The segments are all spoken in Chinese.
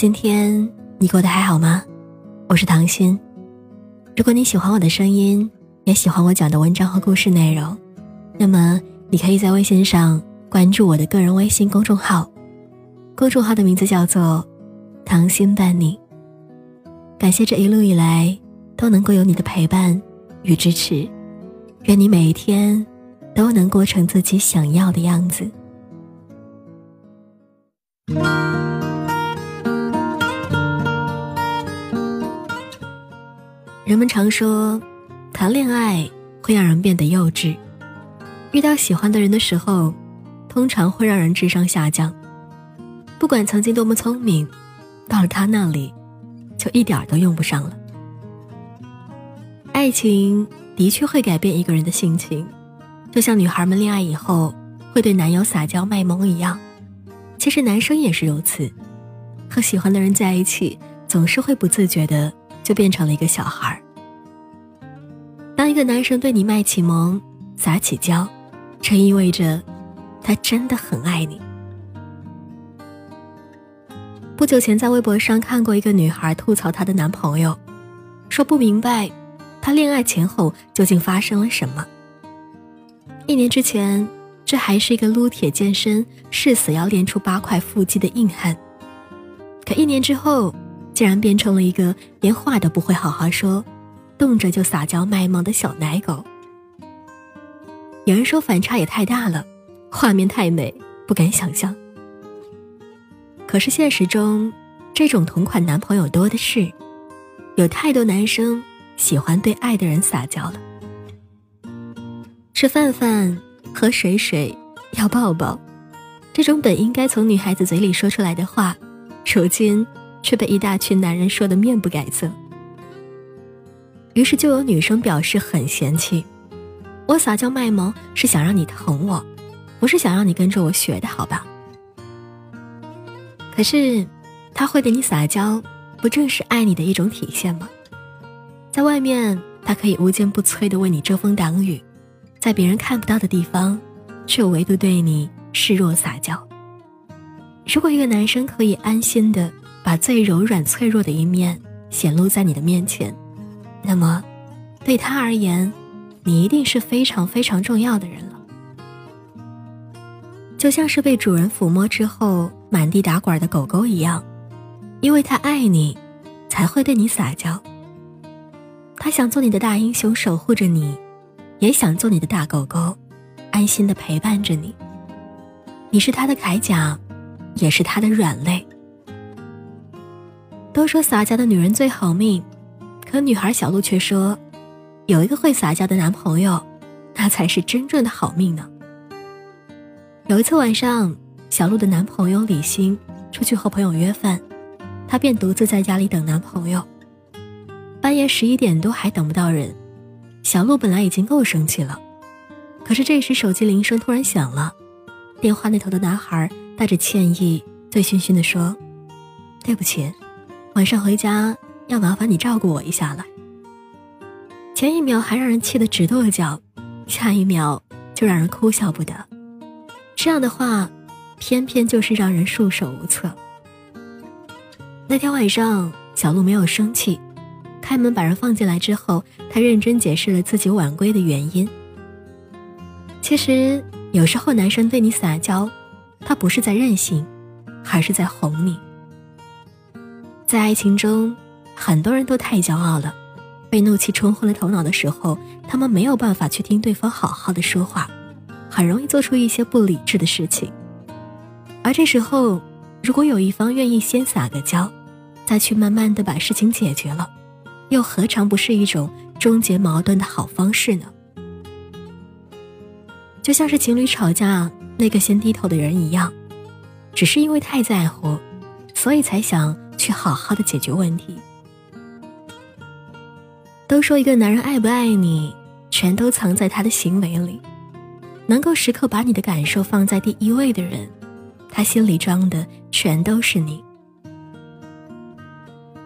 今天你过得还好吗？我是唐心。如果你喜欢我的声音，也喜欢我讲的文章和故事内容，那么你可以在微信上关注我的个人微信公众号，公众号的名字叫做“唐心伴你”。感谢这一路以来都能够有你的陪伴与支持，愿你每一天都能过成自己想要的样子。人们常说，谈恋爱会让人变得幼稚，遇到喜欢的人的时候，通常会让人智商下降。不管曾经多么聪明，到了他那里，就一点都用不上了。爱情的确会改变一个人的性情，就像女孩们恋爱以后会对男友撒娇卖萌一样，其实男生也是如此，和喜欢的人在一起，总是会不自觉的。就变成了一个小孩当一个男生对你卖起萌、撒起娇，这意味着他真的很爱你。不久前在微博上看过一个女孩吐槽她的男朋友，说不明白他恋爱前后究竟发生了什么。一年之前，这还是一个撸铁健身、誓死要练出八块腹肌的硬汉，可一年之后。竟然变成了一个连话都不会好好说，动辄就撒娇卖萌的小奶狗。有人说反差也太大了，画面太美，不敢想象。可是现实中，这种同款男朋友多的是，有太多男生喜欢对爱的人撒娇了。吃饭饭，喝水水，要抱抱，这种本应该从女孩子嘴里说出来的话，如今。却被一大群男人说的面不改色，于是就有女生表示很嫌弃：“我撒娇卖萌是想让你疼我，不是想让你跟着我学的，好吧？”可是，他会对你撒娇，不正是爱你的一种体现吗？在外面，他可以无坚不摧的为你遮风挡雨，在别人看不到的地方，却唯独对你示弱撒娇。如果一个男生可以安心的。把最柔软脆弱的一面显露在你的面前，那么，对他而言，你一定是非常非常重要的人了。就像是被主人抚摸之后满地打滚的狗狗一样，因为他爱你，才会对你撒娇。他想做你的大英雄，守护着你，也想做你的大狗狗，安心的陪伴着你。你是他的铠甲，也是他的软肋。都说撒娇的女人最好命，可女孩小鹿却说，有一个会撒娇的男朋友，那才是真正的好命呢。有一次晚上，小鹿的男朋友李欣出去和朋友约饭，她便独自在家里等男朋友。半夜十一点多还等不到人，小鹿本来已经够生气了，可是这时手机铃声突然响了，电话那头的男孩带着歉意，醉醺醺地说：“对不起。”晚上回家要麻烦你照顾我一下了。前一秒还让人气得直跺脚，下一秒就让人哭笑不得。这样的话，偏偏就是让人束手无策。那天晚上，小鹿没有生气，开门把人放进来之后，他认真解释了自己晚归的原因。其实，有时候男生对你撒娇，他不是在任性，而是在哄你。在爱情中，很多人都太骄傲了，被怒气冲昏了头脑的时候，他们没有办法去听对方好好的说话，很容易做出一些不理智的事情。而这时候，如果有一方愿意先撒个娇，再去慢慢的把事情解决了，又何尝不是一种终结矛盾的好方式呢？就像是情侣吵架，那个先低头的人一样，只是因为太在乎，所以才想。去好好的解决问题。都说一个男人爱不爱你，全都藏在他的行为里。能够时刻把你的感受放在第一位的人，他心里装的全都是你。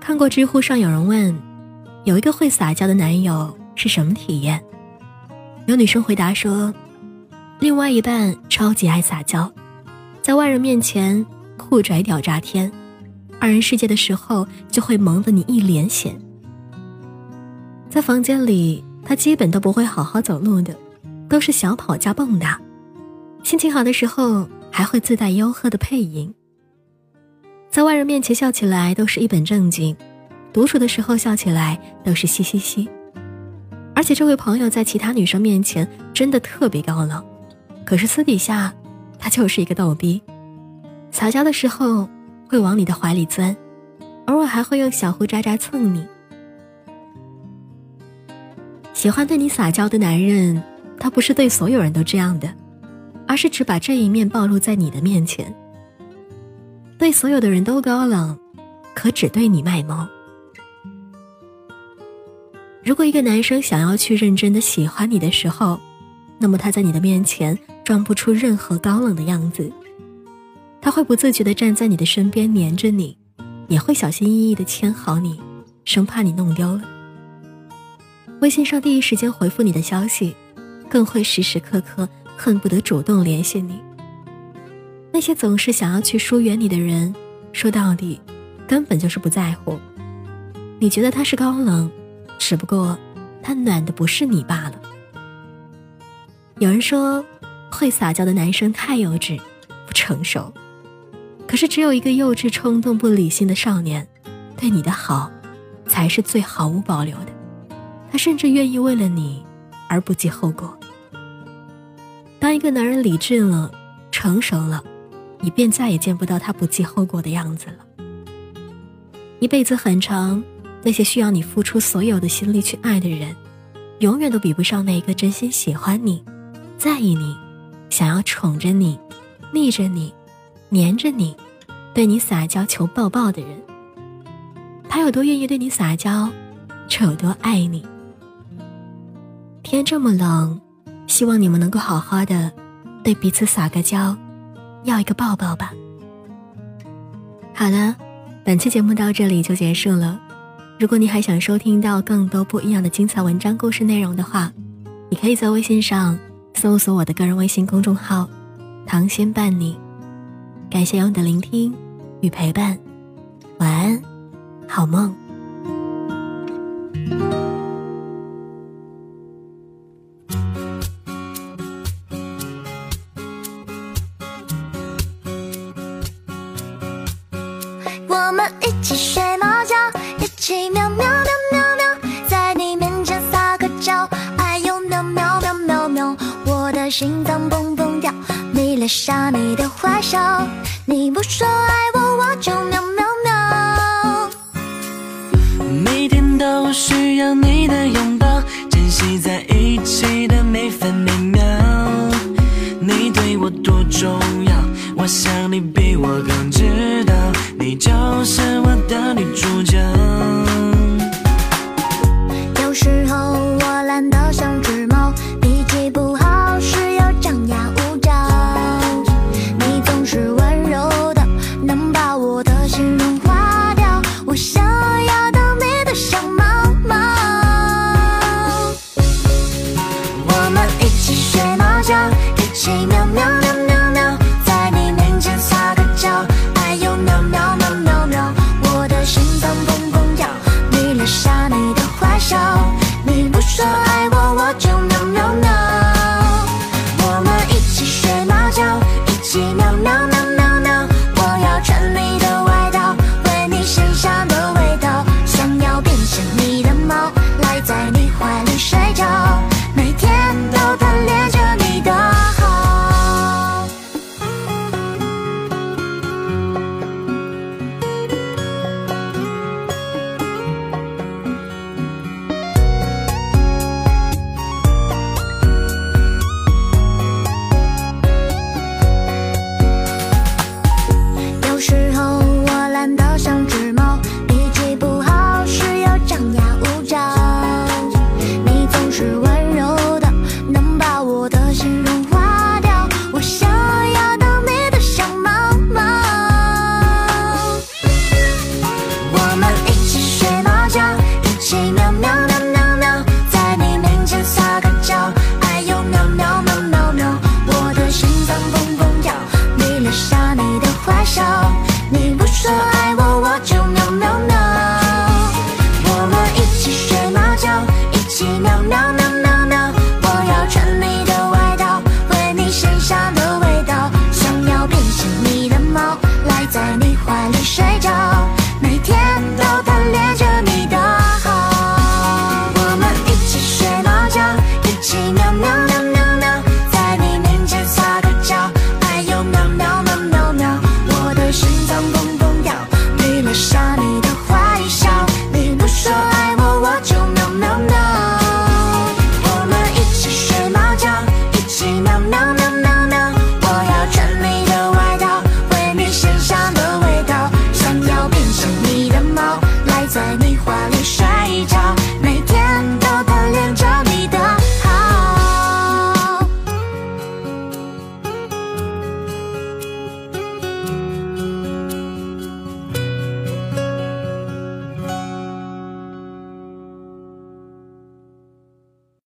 看过知乎上有人问，有一个会撒娇的男友是什么体验？有女生回答说，另外一半超级爱撒娇，在外人面前酷拽屌炸天。二人世界的时候，就会萌得你一脸险。在房间里，他基本都不会好好走路的，都是小跑加蹦跶。心情好的时候，还会自带吆喝的配音。在外人面前笑起来都是一本正经，独处的时候笑起来都是嘻嘻嘻。而且这位朋友在其他女生面前真的特别高冷，可是私底下，他就是一个逗逼。撒娇的时候会往你的怀里钻，偶尔还会用小胡渣渣蹭你。喜欢对你撒娇的男人，他不是对所有人都这样的，而是只把这一面暴露在你的面前。对所有的人都高冷，可只对你卖萌。如果一个男生想要去认真的喜欢你的时候，那么他在你的面前装不出任何高冷的样子，他会不自觉的站在你的身边黏着你，也会小心翼翼的牵好你，生怕你弄丢了。微信上第一时间回复你的消息，更会时时刻刻恨不得主动联系你。那些总是想要去疏远你的人，说到底，根本就是不在乎。你觉得他是高冷，只不过他暖的不是你罢了。有人说，会撒娇的男生太幼稚，不成熟。可是只有一个幼稚、冲动、不理性的少年，对你的好，才是最毫无保留的。他甚至愿意为了你而不计后果。当一个男人理智了、成熟了，你便再也见不到他不计后果的样子了。一辈子很长，那些需要你付出所有的心力去爱的人，永远都比不上那一个真心喜欢你、在意你、想要宠着你、腻着你、黏着你、对你撒娇求抱抱的人。他有多愿意对你撒娇，就有多爱你。天这么冷，希望你们能够好好的对彼此撒个娇，要一个抱抱吧。好了，本期节目到这里就结束了。如果你还想收听到更多不一样的精彩文章故事内容的话，你可以在微信上搜索我的个人微信公众号“糖心伴你”。感谢有你的聆听与陪伴，晚安，好梦。我们一起睡猫觉，一起喵喵喵喵喵，在你面前撒个娇，哎呦喵喵喵喵喵，我的心脏蹦，迷恋上你的坏笑，你不说爱我，我就喵喵喵。每天都需要你的拥抱，珍惜在一起的每分每秒，你对我多重要，我想你比我更知道。你就是我的女主角。chỉ nằm nắng.